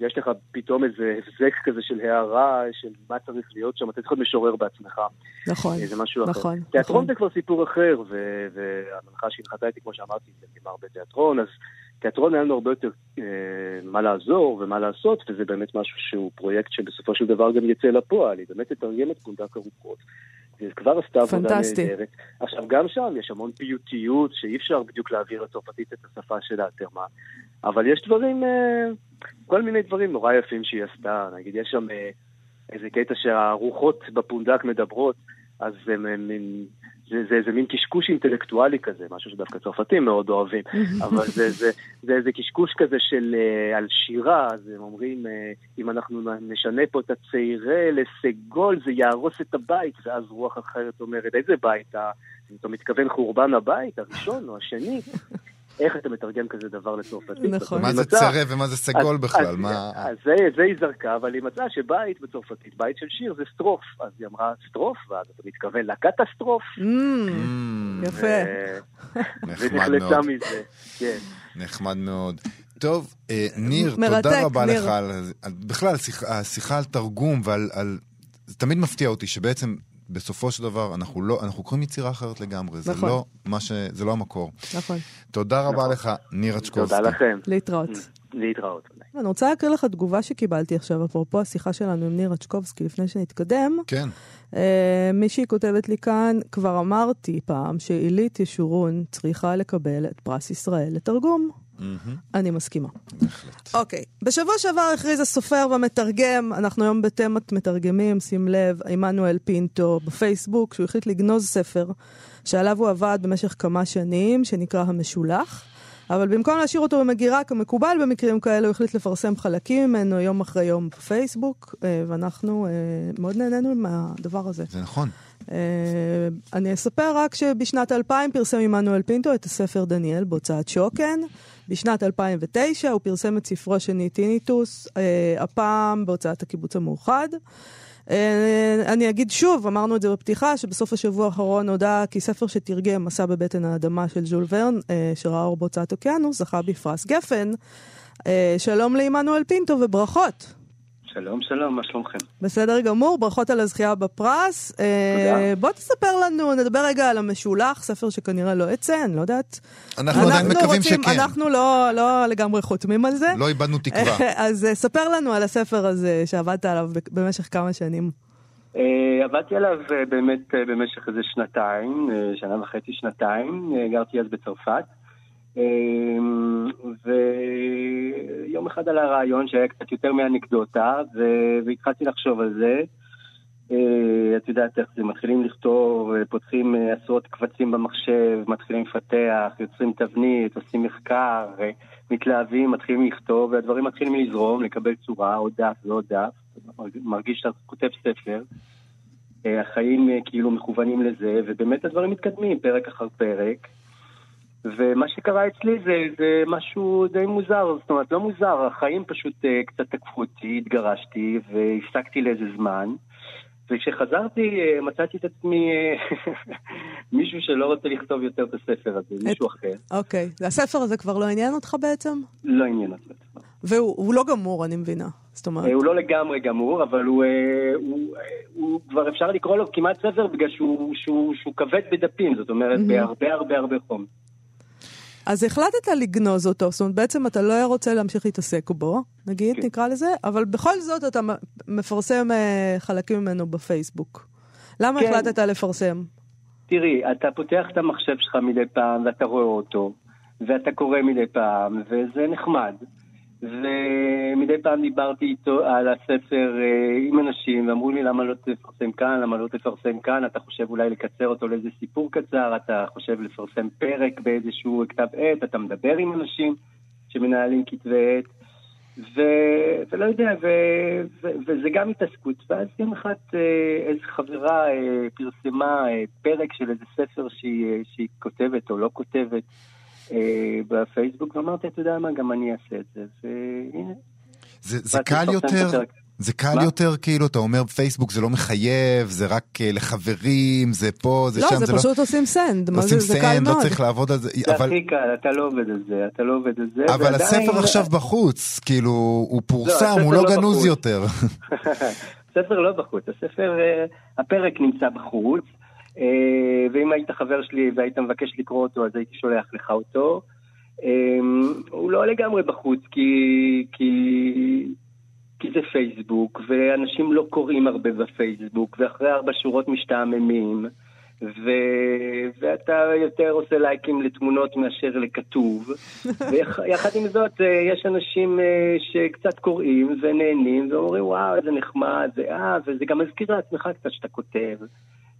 יש לך פתאום איזה הבזק כזה של הערה, של מה צריך להיות שם, אתה צריך להיות משורר בעצמך. נכון, זה משהו נכון. אחר. תיאטרון נכון. זה כבר סיפור אחר, והמנחה שהנחתה איתי, כמו שאמרתי, זה נגמר בתיאטרון, אז תיאטרון היה לנו הרבה יותר אה, מה לעזור ומה לעשות, וזה באמת משהו שהוא פרויקט שבסופו של דבר גם יצא לפועל, היא באמת תתרגם את פונדק הרוחות. והיא כבר עשתה עבודה נהדרת. עכשיו, גם שם יש המון פיוטיות שאי אפשר בדיוק להעביר לצרפתית את השפה של האלתרמן, אבל יש דברים, אה, כל מיני דברים נורא יפים שהיא עשתה. נגיד, יש שם אה, איזה קטע שהרוחות בפונדק מדברות, אז הם, הם, הם זה, זה איזה מין קשקוש אינטלקטואלי כזה, משהו שדווקא צרפתים מאוד אוהבים, אבל זה, זה, זה איזה קשקוש כזה של uh, על שירה, אז הם אומרים, uh, אם אנחנו נשנה פה את הצעירה לסגול, זה יהרוס את הבית, ואז רוח אחרת אומרת, איזה בית? אתה מתכוון חורבן הבית, הראשון או השני? איך אתה מתרגם כזה דבר לצרפתית? נכון. מה זה צרה ומה זה סגול בכלל? מה... אז זה היא זרקה, אבל היא מצאה שבית בצרפתית, בית של שיר זה סטרוף. אז היא אמרה סטרוף, ואז אתה מתכוון לקטסטרוף. Mm, יפה. נחמד מאוד. מזה, כן. נחמד מאוד. טוב, אה, ניר, תודה רבה לך על... בכלל, השיחה על תרגום ועל... זה תמיד מפתיע אותי שבעצם בסופו של דבר אנחנו לא, אנחנו קוראים יצירה אחרת לגמרי. נכון. זה לא, מה ש, זה לא המקור. נכון. תודה רבה נכון. לך, ניר אצ'קובסקי. תודה לכם. להתראות. להתראות. אני רוצה להקריא לך תגובה שקיבלתי עכשיו, אפרופו השיחה שלנו עם ניר אצ'קובסקי לפני שנתקדם. כן. Uh, מישהי כותבת לי כאן, כבר אמרתי פעם שעילית ישורון צריכה לקבל את פרס ישראל לתרגום. אני מסכימה. בהחלט. אוקיי. בשבוע שעבר הכריז הסופר והמתרגם, אנחנו היום בתמת מתרגמים, שים לב, עמנואל פינטו בפייסבוק, שהוא החליט לגנוז ספר שעליו הוא עבד במשך כמה שנים, שנקרא המשולח. אבל במקום להשאיר אותו במגירה כמקובל במקרים כאלה, הוא החליט לפרסם חלקים ממנו יום אחרי יום בפייסבוק, אה, ואנחנו אה, מאוד נהנינו מהדבר הזה. זה נכון. אה, אני אספר רק שבשנת 2000 פרסם עמנואל פינטו את הספר דניאל בהוצאת שוקן. בשנת 2009 הוא פרסם את ספרו של ניטיניטוס, הפעם בהוצאת הקיבוץ המאוחד. אה, אני אגיד שוב, אמרנו את זה בפתיחה, שבסוף השבוע האחרון נודע כי ספר שתרגם מסע בבטן האדמה של ז'ול ורן, אה, שראה אור בהוצאת אוקיינוס, זכה בפרס גפן. אה, שלום לעמנואל פינטו וברכות. שלום, שלום, מה שלומכם? בסדר גמור, ברכות על הזכייה בפרס. תודה. אה, בוא תספר לנו, נדבר רגע על המשולח, ספר שכנראה לא יצא, אני לא יודעת. אנחנו עדיין מקווים רוצים, שכן. אנחנו לא, לא לגמרי חותמים על זה. לא איבדנו תקווה. אז אה, ספר לנו על הספר הזה שעבדת עליו במשך כמה שנים. עבדתי עליו באמת במשך איזה שנתיים, שנה וחצי, שנתיים, גרתי אז בצרפת. אמ, ויום אחד עלה רעיון שהיה קצת יותר מאנקדוטה, והתחלתי לחשוב על זה. אה, את יודעת איך זה, מתחילים לכתוב, פותחים אה, עשרות קבצים במחשב, מתחילים לפתח, יוצרים תבנית, עושים מחקר, מתלהבים, מתחילים לכתוב, והדברים מתחילים לזרום, לקבל צורה, עוד דף ועוד דף. מרגיש שאתה כותב ספר. אה, החיים כאילו מכוונים לזה, ובאמת הדברים מתקדמים פרק אחר פרק. ומה שקרה אצלי זה, זה משהו די מוזר, זאת אומרת, לא מוזר, החיים פשוט uh, קצת תקפו אותי, התגרשתי והפסקתי לאיזה זמן. וכשחזרתי uh, מצאתי את עצמי uh, מישהו שלא רוצה לכתוב יותר את הספר הזה, את... מישהו אחר. אוקיי, והספר הזה כבר לא עניין אותך בעצם? לא עניין אותי. והוא לא גמור, אני מבינה. זאת אומרת... הוא לא לגמרי גמור, אבל הוא, הוא, הוא כבר אפשר לקרוא לו כמעט ספר בגלל שהוא, שהוא, שהוא כבד בדפים, זאת אומרת, mm-hmm. בהרבה הרבה הרבה חום. אז החלטת לגנוז אותו, זאת אומרת, בעצם אתה לא רוצה להמשיך להתעסק בו, נגיד, כן. נקרא לזה, אבל בכל זאת אתה מפרסם uh, חלקים ממנו בפייסבוק. למה כן. החלטת לפרסם? תראי, אתה פותח את המחשב שלך מדי פעם ואתה רואה אותו, ואתה קורא מדי פעם, וזה נחמד. ומדי פעם דיברתי איתו על הספר אה, עם אנשים, ואמרו לי למה לא תפרסם כאן, למה לא תפרסם כאן, אתה חושב אולי לקצר אותו לאיזה סיפור קצר, אתה חושב לפרסם פרק באיזשהו כתב עת, אתה מדבר עם אנשים שמנהלים כתבי עת, ו... ולא יודע, ו... ו... וזה גם התעסקות. ואז יום אחד אה, איזו חברה אה, פרסמה פרק של איזה ספר שהיא, שהיא כותבת או לא כותבת. אה, בפייסבוק, ואמרתי, אתה יודע מה, גם אני אעשה את זה, והנה. זה, זה קל יותר, זה קל מה? יותר, כאילו, אתה אומר פייסבוק זה לא מחייב, זה רק uh, לחברים, זה פה, זה לא, שם, זה, זה לא... פשוט עושים סנד, מה זה, זה קל מאוד. לא צריך לעבוד על זה. זה אבל... הכי קל, אתה לא עובד על זה, אתה לא עובד על זה. אבל ועדיין... הספר עכשיו בחוץ, כאילו, הוא פורסם, לא, הוא לא, לא גנוז בחוץ. יותר. הספר לא בחוץ, הספר, אה, הפרק נמצא בחוץ. אה, ואם היית חבר שלי והיית מבקש לקרוא אותו, אז הייתי שולח לך אותו. אה, הוא לא לגמרי בחוץ, כי, כי, כי זה פייסבוק, ואנשים לא קוראים הרבה בפייסבוק, ואחרי ארבע שורות משתעממים, ו... ואתה יותר עושה לייקים לתמונות מאשר לכתוב. ויחד עם זאת, אה, יש אנשים שקצת קוראים ונהנים, ואומרים, וואו, איזה נחמד, ואה, וזה גם מזכיר לעצמך קצת שאתה כותב.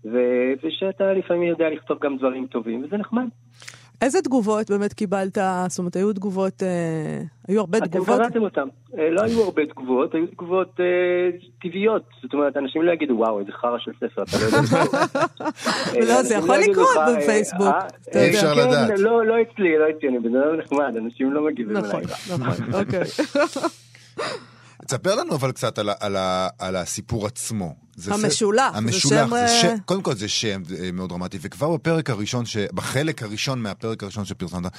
ו- ושאתה לפעמים יודע לכתוב גם דברים טובים, וזה נחמד. איזה תגובות באמת קיבלת? זאת אומרת, היו תגובות, אה, היו הרבה אתם תגובות? אתם קראתם אותם. אה, לא היו הרבה תגובות, היו תגובות אה, טבעיות. זאת אומרת, אנשים לא יגידו, וואו, איזה חרא של ספר, אתה לא יודע. אה, לא, זה יכול לא לקרות בפייסבוק. אה, אי אפשר כן, לדעת. לא, לא אצלי, לא אצלי, אני בן אדם נחמד, אנשים לא מגיבים נכון, נכון, אוקיי. תספר לנו אבל קצת על, על, על הסיפור עצמו. המשולח, זה המשולח, זה שם... זה ש... קודם כל זה שם אה, מאוד דרמטי, וכבר בפרק הראשון, ש... בחלק הראשון מהפרק הראשון שפרסמת,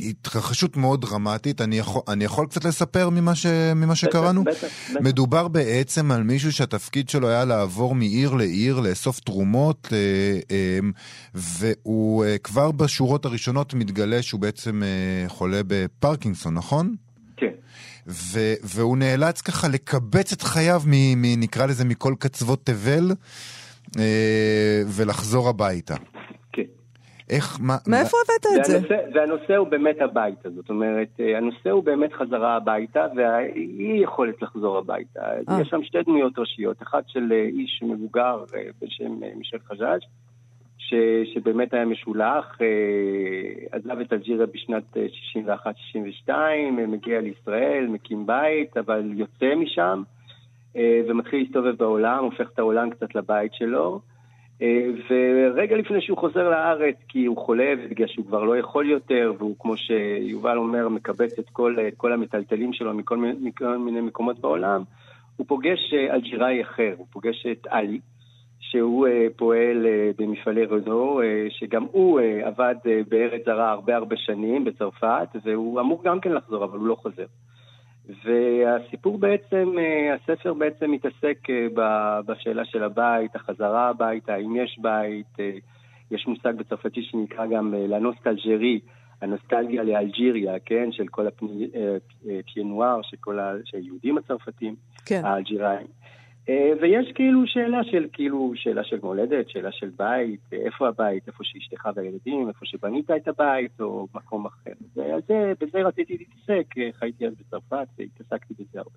התרחשות מאוד דרמטית, אני יכול, אני יכול קצת לספר ממה, ש... ממה שקראנו? בטח, בטח. מדובר בעצם על מישהו שהתפקיד שלו היה לעבור מעיר לעיר, לאסוף תרומות, אה, אה, והוא כבר בשורות הראשונות מתגלה שהוא בעצם חולה בפרקינסון, נכון? ו- והוא נאלץ ככה לקבץ את חייו, מ- מ- נקרא לזה, מכל קצוות תבל, אה, ולחזור הביתה. כן. איך, מה... מאיפה הבאת את זה? והנושא הוא באמת הביתה, זאת אומרת, אה, הנושא הוא באמת חזרה הביתה, והאי יכולת לחזור הביתה. אה. יש שם שתי דמויות ראשיות, אחת של אה, איש מבוגר בשם מישל חג'אג', ש, שבאמת היה משולח, אה, עזב את אלג'יריה בשנת 61-62, אה, מגיע לישראל, מקים בית, אבל יוצא משם אה, ומתחיל להסתובב בעולם, הופך את העולם קצת לבית שלו. ורגע לפני שהוא חוזר לארץ, כי הוא חולה ובגלל שהוא כבר לא יכול יותר, והוא, כמו שיובל אומר, מקבץ את כל, את כל המטלטלים שלו מכל, מכל מיני מקומות בעולם, הוא פוגש אלג'יראי אחר, הוא פוגש את עלי, שהוא uh, פועל uh, במפעלי רנו, uh, שגם הוא עבד בארץ זרה הרבה הרבה שנים בצרפת, והוא אמור גם כן לחזור, אבל הוא לא חוזר. והסיפור בעצם, הספר בעצם מתעסק בשאלה של הבית, החזרה הביתה, האם יש בית, יש מושג בצרפתי שנקרא גם לנוסטלג'רי, הנוסטלגיה לאלג'יריה, כן, של כל הפיינואר, של כל היהודים הצרפתים, כן. האלג'יראים. אה, ויש כאילו שאלה של, כאילו, שאלה של מולדת, שאלה של בית, איפה הבית, איפה שאשתך והילדים, איפה שבנית את הבית, או מקום אחר. וזה, בזה רציתי להתעסק, אה, חייתי אז בצרפת והתעסקתי בזה הרבה.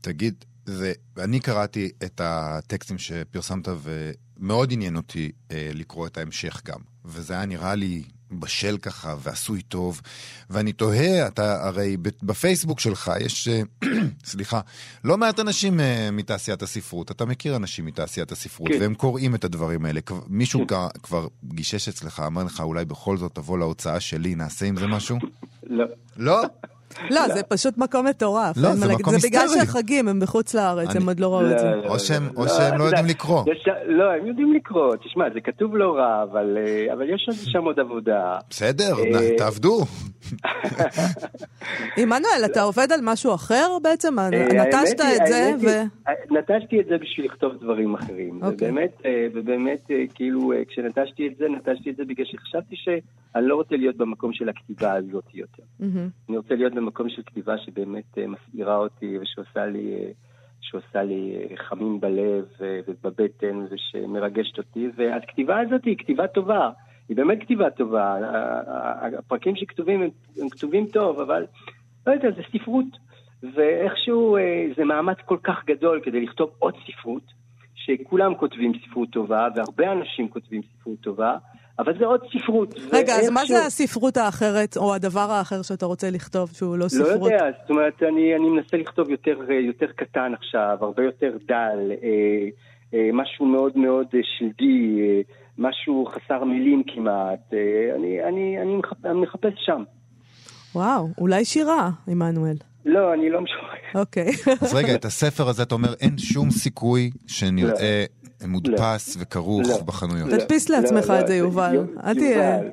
תגיד, זה, אני קראתי את הטקסטים שפרסמת ומאוד עניין אותי אה, לקרוא את ההמשך גם. וזה היה נראה לי בשל ככה ועשוי טוב, ואני תוהה, אתה הרי בפייסבוק שלך יש, אה, סליחה, לא מעט אנשים uh, מתעשיית הספרות, אתה מכיר אנשים מתעשיית הספרות, כן. והם קוראים את הדברים האלה. מישהו כן. כבר גישש אצלך, אמר לך, אולי בכל זאת תבוא להוצאה שלי, נעשה עם זה משהו? לא. לא? לא, זה פשוט מקום מטורף. לא, זה. מקום זה בגלל היסטרי. שהחגים, הם בחוץ לארץ, הם עוד לא ראו את זה. או שהם- או לא, שהם לא יודעים יודע, לקרוא. לא, הם יודעים לקרוא. תשמע, זה כתוב לא רע, אבל אה, אבל יש שם עוד עבודה. בסדר, אה, תעבדו. עמנואל, אתה עובד על משהו אחר בעצם? אה, נטשת את זה, ו... נטשתי את זה בשביל לכתוב דברים אחרים. אוקיי. ובאמת, ובאמת, כאילו, כשנטשתי את זה, נטשתי את זה בגלל שחשבתי שאני לא רוצה להיות במקום של הכתיבה הזאת יותר. אני רוצה להיות במקום של כתיבה שבאמת אה, מסעירה אותי ושעושה לי, אה, שעושה לי אה, חמים בלב ובבטן ושמרגשת אותי, והכתיבה הזאת היא כתיבה טובה, היא באמת כתיבה טובה. הפרקים שכתובים הם, הם כתובים טוב, אבל לא יודע, זה ספרות. ואיכשהו זה מאמץ כל כך גדול כדי לכתוב עוד ספרות, שכולם כותבים ספרות טובה, והרבה אנשים כותבים ספרות טובה, אבל זה עוד ספרות. רגע, אז מה ואיכשהו- זה הספרות האחרת, או הדבר האחר שאתה רוצה לכתוב, שהוא לא לא ספרות? יודע, זאת אומרת, אני, אני מנסה לכתוב יותר, יותר קטן עכשיו, הרבה יותר דל, אה, אה, משהו מאוד מאוד אה, שלדי, אה, משהו חסר מילים כמעט. אה, אני, אני, אני, מחפ, אני מחפש שם. וואו, אולי שירה, עמנואל. לא, אני לא משורר. אוקיי. אז רגע, את הספר הזה אתה אומר, אין שום סיכוי שנראה מודפס וכרוך לא. בחנויות. לא. תדפיס לעצמך לא, את זה, יובל.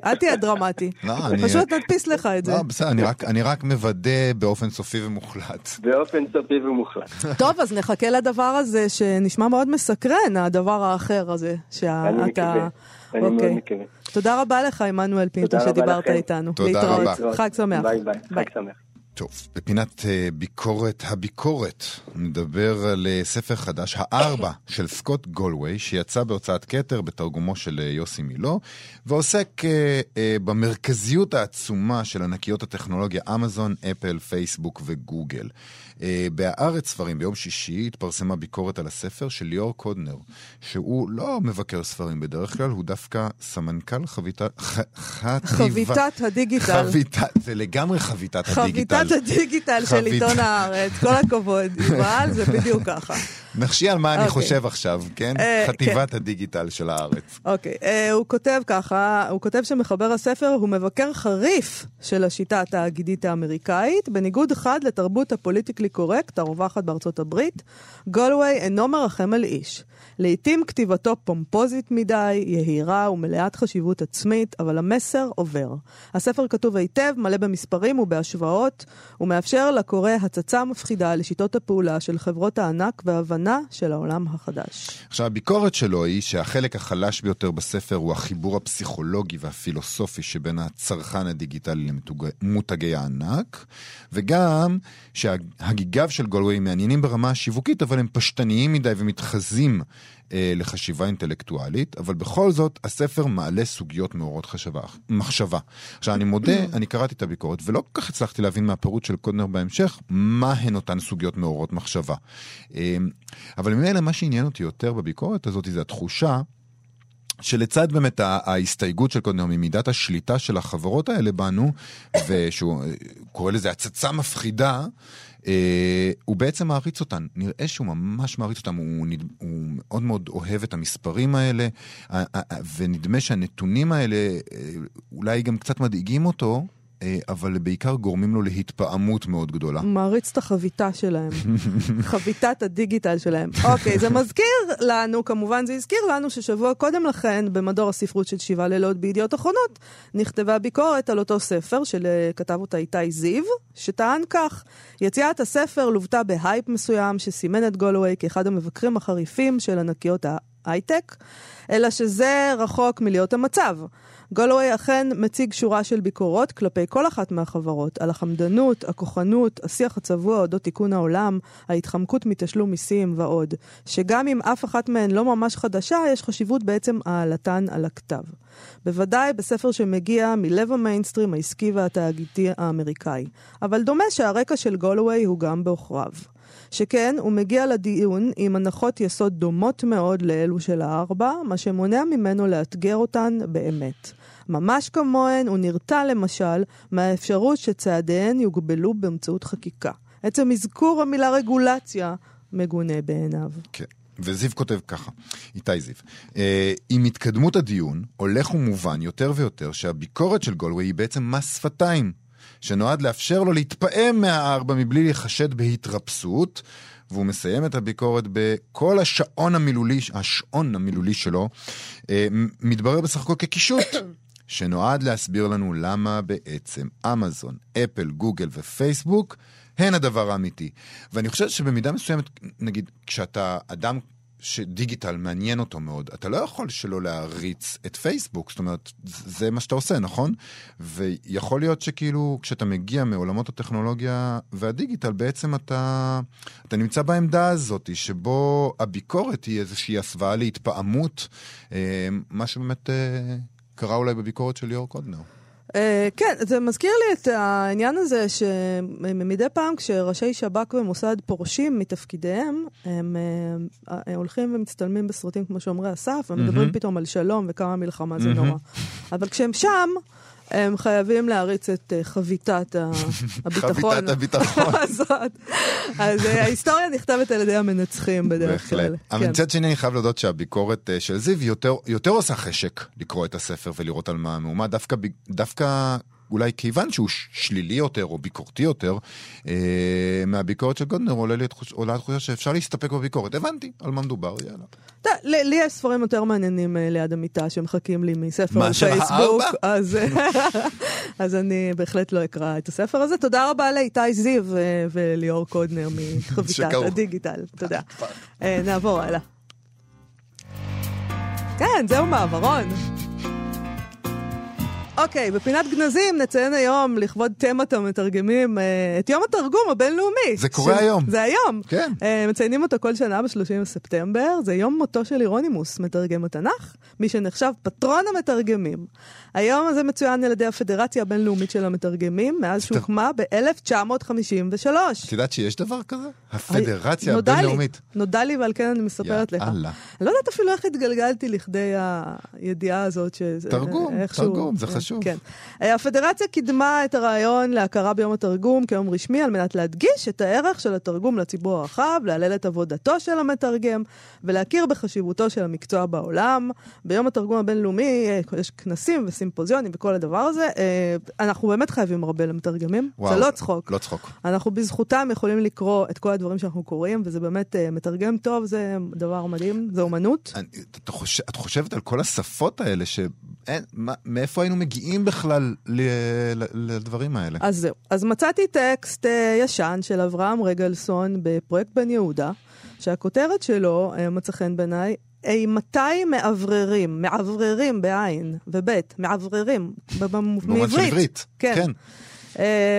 אל תהיה- דרמטי. לא, אני- פשוט נדפיס לך את זה. לא, בסדר, אני רק- מוודא באופן סופי ומוחלט. באופן סופי ומוחלט. טוב, אז נחכה לדבר הזה שנשמע מאוד מסקרן, הדבר האחר הזה. שאתה... אני מקווה. אני מאוד אוקיי. מקווה. תודה רבה לך, עמנואל פינטו, שדיברת. איתנו. תודה. רבה. חג שמח. ביי ביי, חג שמח. טוב, בפינת אה, ביקורת הביקורת נדבר על אה, ספר חדש, הארבע, של סקוט גאלוויי, שיצא בהוצאת כתר בתרגומו של אה, יוסי מילו, ועוסק אה, אה, במרכזיות העצומה של ענקיות הטכנולוגיה אמזון, אפל, פייסבוק וגוגל. אה, בהארץ ספרים ביום שישי התפרסמה ביקורת על הספר של ליאור קודנר, שהוא לא מבקר ספרים בדרך כלל, הוא דווקא סמנכ"ל חביתה... ח, חטיבה- חביתת הדיגיטל. חביתה, זה לגמרי חביתת הדיגיטל. חביתת הדיגיטל של עיתון הארץ, כל הכבוד, יובל, זה בדיוק ככה. נחשי על מה אני אוקיי. חושב עכשיו, כן? אה, חטיבת הדיגיטל של הארץ. אוקיי, אה, הוא כותב ככה, הוא כותב שמחבר הספר הוא מבקר חריף של השיטה התאגידית האמריקאית, בניגוד חד לתרבות הפוליטיקלי קורקט הרווחת בארצות הברית, גולווי אינו מרחם על איש. לעתים כתיבתו פומפוזית מדי, יהירה ומלאת חשיבות עצמית, אבל המסר עובר. הספר כתוב היטב, מלא במספרים ובהשוואות, ומאפשר לקורא הצצה מפחידה לשיטות הפעולה של חברות הענק והבנה של העולם החדש. עכשיו, הביקורת שלו היא שהחלק החלש ביותר בספר הוא החיבור הפסיכולוגי והפילוסופי שבין הצרכן הדיגיטלי למותגי הענק, וגם שהגיגיו של גולווי מעניינים ברמה השיווקית, אבל הם פשטניים מדי ומתחזים אה, לחשיבה אינטלקטואלית, אבל בכל זאת הספר מעלה סוגיות מעוררות חשבה, מחשבה. עכשיו, אני מודה, אני קראתי את הביקורת, ולא כל כך הצלחתי להבין מהפירוט של קודנר בהמשך, מה הן אותן סוגיות מעוררות מחשבה. אה, אבל ממילא מה שעניין אותי יותר בביקורת הזאת זה התחושה שלצד באמת ההסתייגות של קודנר ממידת השליטה של החברות האלה בנו, ושהוא אה, קורא לזה הצצה מפחידה, הוא בעצם מעריץ אותן. נראה שהוא ממש מעריץ אותן, הוא, נד- הוא מאוד מאוד אוהב את המספרים האלה, אה, אה, אה, ונדמה שהנתונים האלה אה, אולי גם קצת מדאיגים אותו. אה, אבל בעיקר גורמים לו להתפעמות מאוד גדולה. מעריץ את החביתה שלהם, חביתת הדיגיטל שלהם. אוקיי, זה מזכיר לנו, כמובן זה הזכיר לנו ששבוע קודם לכן, במדור הספרות של שבעה לילות בידיעות אחרונות, נכתבה ביקורת על אותו ספר שכתב אותה איתי זיו, שטען כך, יציאת הספר לוותה בהייפ מסוים שסימן את גולווי כאחד המבקרים החריפים של ענקיות ההייטק, אלא שזה רחוק מלהיות המצב. גולווי אכן מציג שורה של ביקורות כלפי כל אחת מהחברות, על החמדנות, הכוחנות, השיח הצבוע אודות תיקון העולם, ההתחמקות מתשלום מיסים ועוד, שגם אם אף אחת מהן לא ממש חדשה, יש חשיבות בעצם העלתן על הכתב. בוודאי בספר שמגיע מלב המיינסטרים העסקי והתאגידי האמריקאי. אבל דומה שהרקע של גולווי הוא גם בעוכריו. שכן הוא מגיע לדיון עם הנחות יסוד דומות מאוד לאלו של הארבע, מה שמונע ממנו לאתגר אותן באמת. ממש כמוהן הוא נרתע למשל מהאפשרות שצעדיהן יוגבלו באמצעות חקיקה. עצם אזכור המילה רגולציה מגונה בעיניו. כן. וזיו כותב ככה, איתי זיו, אה, עם התקדמות הדיון, הולך ומובן יותר ויותר שהביקורת של גולווי היא בעצם מס שפתיים. שנועד לאפשר לו להתפעם מהארבע מבלי להיחשד בהתרפסות, והוא מסיים את הביקורת בכל השעון המילולי, השעון המילולי שלו, אה, מתברר בסך הכל כקישוט. שנועד להסביר לנו למה בעצם אמזון, אפל, גוגל ופייסבוק הן הדבר האמיתי. ואני חושב שבמידה מסוימת, נגיד, כשאתה אדם שדיגיטל מעניין אותו מאוד, אתה לא יכול שלא להריץ את פייסבוק, זאת אומרת, זה מה שאתה עושה, נכון? ויכול להיות שכאילו, כשאתה מגיע מעולמות הטכנולוגיה והדיגיטל, בעצם אתה, אתה נמצא בעמדה הזאת, שבו הביקורת היא איזושהי הסוואה להתפעמות, אה, מה שבאמת אה, קרה אולי בביקורת של ליאור קודנר. Uh, כן, זה מזכיר לי את העניין הזה שמדי פעם כשראשי שב"כ ומוסד פורשים מתפקידיהם, הם uh, הולכים ומצטלמים בסרטים כמו שומרי הסף, ומדברים mm-hmm. פתאום על שלום וכמה מלחמה זה mm-hmm. נורא. אבל כשהם שם, הם חייבים להריץ את uh, חביתת הביטחון. חביתת הביטחון. אז uh, ההיסטוריה נכתבת על ידי המנצחים בדרך כלל. אבל כן. מצד שני אני חייב להודות שהביקורת uh, של זיו יותר, עושה חשק לקרוא את הספר ולראות על מה המהומה, דווקא אולי כיוון שהוא שלילי יותר או ביקורתי יותר, אה, מהביקורת של גודנר עולה לי עולה התחושה שאפשר להסתפק בביקורת. הבנתי על מה מדובר, יאללה. אתה, לי, לי יש ספרים יותר מעניינים אה, ליד המיטה שמחכים לי מספר על פייסבוק, אז, אז אני בהחלט לא אקרא את הספר הזה. תודה רבה לאיתי זיו אה, וליאור קודנר מחביתת הדיגיטל. תודה. אה, נעבור הלאה. כן, זהו מעברון. אוקיי, okay, בפינת גנזים נציין היום, לכבוד תמת המתרגמים, אה, את יום התרגום הבינלאומי. זה קורה ש... היום. זה היום. כן. אה, מציינים אותו כל שנה ב-30 בספטמבר. זה יום מותו של אירונימוס, מתרגם התנ"ך, מי שנחשב פטרון המתרגמים. היום הזה מצוין על ידי הפדרציה הבינלאומית של המתרגמים, מאז שהוקמה ב-1953. את יודעת שיש דבר כזה? הפדרציה הבינלאומית. נודע לי, ועל כן אני מספרת לך. יאללה. אני לא יודעת אפילו איך התגלגלתי לכדי הידיעה הזאת. תרגום, תרגום, זה חשוב. כן. אה, הפדרציה קידמה את הרעיון להכרה ביום התרגום כיום רשמי על מנת להדגיש את הערך של התרגום לציבור הרחב, להלל את עבודתו של המתרגם ולהכיר בחשיבותו של המקצוע בעולם. ביום התרגום הבינלאומי אה, יש כנסים וסימפוזיונים וכל הדבר הזה. אה, אנחנו באמת חייבים הרבה למתרגמים, וואו, זה לא צחוק. לא צחוק. אנחנו בזכותם יכולים לקרוא את כל הדברים שאנחנו קוראים, וזה באמת מתרגם טוב, זה דבר מדהים, זה אומנות. אני, את, חושב, את חושבת על כל השפות האלה, שאין, מה, מאיפה היינו מגיעים? בכלל לדברים האלה? אז זהו. אז מצאתי טקסט uh, ישן של אברהם רגלסון בפרויקט בן יהודה, שהכותרת שלו uh, מצא חן בעיניי, אימתי מאווררים, מאווררים בעין ובית, מאווררים, בעברית. כן. כן. Uh,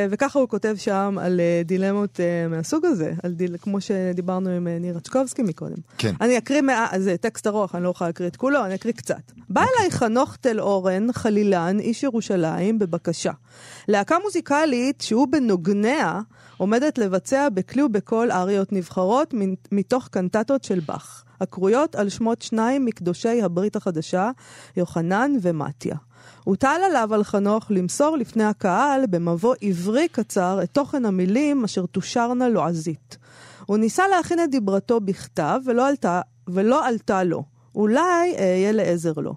וככה הוא כותב שם על uh, דילמות uh, מהסוג הזה, על דיל, כמו שדיברנו עם ניר רצ'קובסקי מקודם. כן. אני אקריא, מה... זה טקסט ארוך, אני לא יכולה להקריא את כולו, אני אקריא קצת. בא אליי חנוך תל אורן, חלילן, איש ירושלים, בבקשה. להקה מוזיקלית שהוא בנוגניה עומדת לבצע בכלי ובקול אריות נבחרות מתוך קנטטות של באך, הקרויות על שמות שניים מקדושי הברית החדשה, יוחנן ומתיה. הוטל עליו על חנוך למסור לפני הקהל במבוא עברי קצר את תוכן המילים אשר תושרנה לועזית. הוא ניסה להכין את דיברתו בכתב ולא עלתה, ולא עלתה לו. אולי אהיה לעזר לו.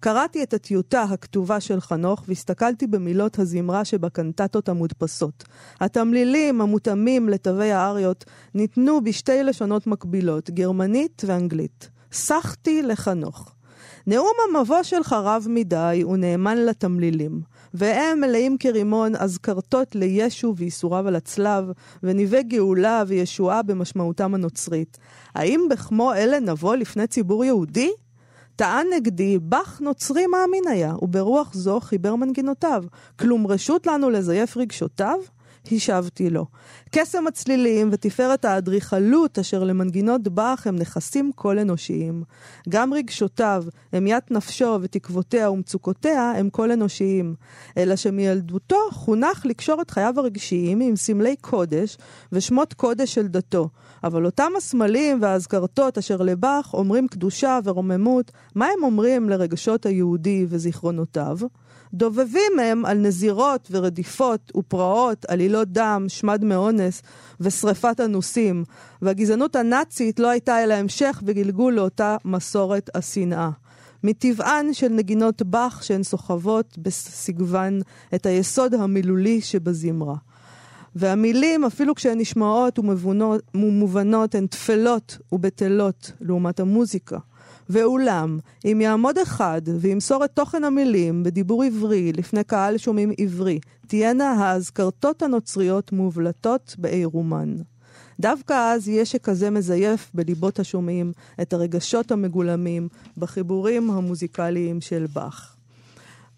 קראתי את הטיוטה הכתובה של חנוך והסתכלתי במילות הזמרה שבקנטטות המודפסות. התמלילים המותאמים לתווי האריות ניתנו בשתי לשונות מקבילות, גרמנית ואנגלית. סחתי לחנוך. נאום המבוא שלך רב מדי ונאמן לתמלילים, והם מלאים כרימון אזכרתות לישו וייסוריו על הצלב, וניבי גאולה וישועה במשמעותם הנוצרית. האם בכמו אלה נבוא לפני ציבור יהודי? טען נגדי, באך נוצרי מאמין היה, וברוח זו חיבר מנגינותיו. כלום רשות לנו לזייף רגשותיו? השבתי לו. קסם הצלילים ותפארת האדריכלות אשר למנגינות באך הם נכסים כל אנושיים. גם רגשותיו, המיית נפשו ותקוותיה ומצוקותיה הם כל אנושיים. אלא שמילדותו חונך לקשור את חייו הרגשיים עם סמלי קודש ושמות קודש של דתו. אבל אותם הסמלים והאזכרתות אשר לבאך אומרים קדושה ורוממות, מה הם אומרים לרגשות היהודי וזיכרונותיו? דובבים הם על נזירות ורדיפות ופרעות, עלילות דם, שמד מאונס ושרפת אנוסים, והגזענות הנאצית לא הייתה אלא המשך וגלגול לאותה מסורת השנאה. מטבען של נגינות באך שהן סוחבות בסגוון את היסוד המילולי שבזמרה. והמילים, אפילו כשהן נשמעות ומובנות, הן תפלות ובטלות לעומת המוזיקה. ואולם, אם יעמוד אחד וימסור את תוכן המילים בדיבור עברי לפני קהל שומעים עברי, תהיינה האזכרתות הנוצריות מובלטות בעירומן. דווקא אז יהיה שכזה מזייף בליבות השומעים את הרגשות המגולמים בחיבורים המוזיקליים של באך.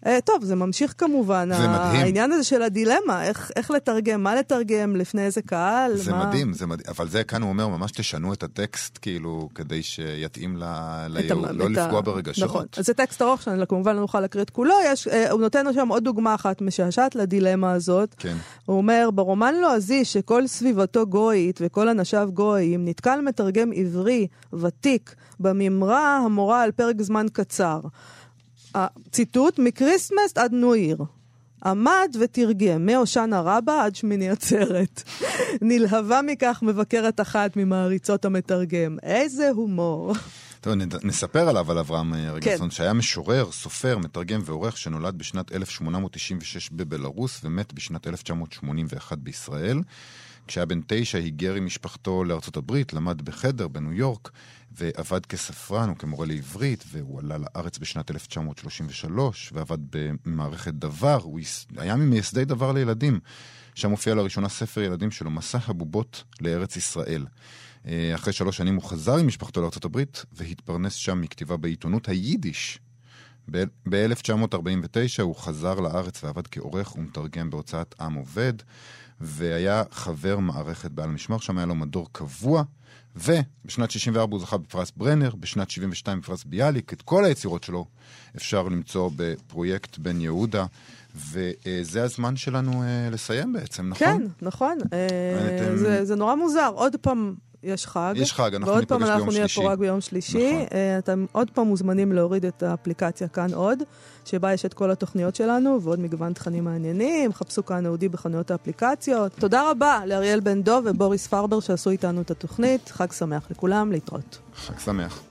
Uh, טוב, זה ממשיך כמובן. זה מדהים. העניין הזה של הדילמה, איך, איך לתרגם, מה לתרגם, לפני איזה קהל, זה מה... מדהים, זה מדהים. אבל זה כאן הוא אומר, ממש תשנו את הטקסט, כאילו, כדי שיתאים ל... לייעוד, ה- לא את לפגוע ה- ברגשות. נכון. אז זה טקסט ארוך שאני כמובן לא נוכל להקריא את כולו, יש, אה, הוא נותן שם עוד דוגמה אחת משעשעת לדילמה הזאת. כן. הוא אומר, ברומן לועזי שכל סביבתו גויית וכל אנשיו גויים, נתקל מתרגם עברי ותיק בממרה המורה על פרק זמן קצר. הציטוט, מקריסמס עד ניו עיר. עמד ותרגם מהושענא רבה עד שמיני עצרת. נלהבה מכך מבקרת אחת ממעריצות המתרגם. איזה הומור. טוב, נספר עליו, על אברהם אה, רגנסון, כן. שהיה משורר, סופר, מתרגם ועורך, שנולד בשנת 1896 בבלארוס ומט בשנת 1981 בישראל. כשהיה בן תשע היגר עם משפחתו לארצות הברית, למד בחדר בניו יורק, ועבד כספרן וכמורה לעברית, והוא עלה לארץ בשנת 1933, ועבד במערכת דבר, הוא היה ממייסדי דבר לילדים. שם הופיע לראשונה ספר ילדים שלו, מסע הבובות לארץ ישראל. אה, אחרי שלוש שנים הוא חזר עם משפחתו לארה"ב והתפרנס שם מכתיבה בעיתונות היידיש. ב-1949 הוא חזר לארץ ועבד כעורך ומתרגם בהוצאת עם עובד, והיה חבר מערכת בעל המשמר, שם היה לו מדור קבוע, ובשנת 64 הוא זכה בפרס ברנר, בשנת 72 בפרס ביאליק, את כל היצירות שלו אפשר למצוא בפרויקט בן יהודה, וזה הזמן שלנו אה, לסיים בעצם, נכון? כן, נכון. אה, אתם- זה, זה נורא מוזר. עוד פעם יש חג. יש חג, אנחנו ועוד ניפגש פעם אנחנו ביום נהיה שלישי. פה רק ביום שלישי. נכון. אה, אתם עוד פעם מוזמנים להוריד את האפליקציה כאן עוד, שבה יש את כל התוכניות שלנו ועוד מגוון תכנים מעניינים. חפשו כאן אהודי בחנויות האפליקציות. תודה רבה לאריאל בן דוב ובוריס פרבר שעשו איתנו את התוכנית. חג שמח לכולם, להתראות. חג שמח.